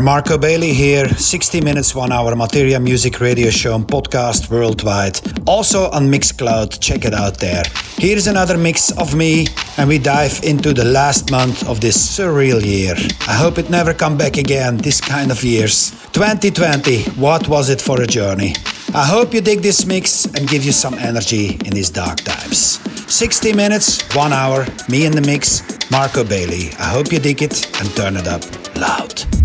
Marco Bailey here. 60 minutes, one hour Materia Music Radio Show and podcast worldwide. Also on Mixcloud, check it out there. Here's another mix of me, and we dive into the last month of this surreal year. I hope it never come back again, this kind of years. 2020, what was it for a journey? I hope you dig this mix and give you some energy in these dark times. 60 minutes, one hour, me in the mix, Marco Bailey. I hope you dig it and turn it up loud.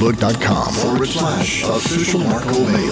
Facebook.com forward slash official Marco Bailey.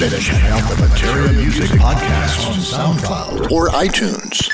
Then check out the Materia Music Podcast on SoundCloud or iTunes.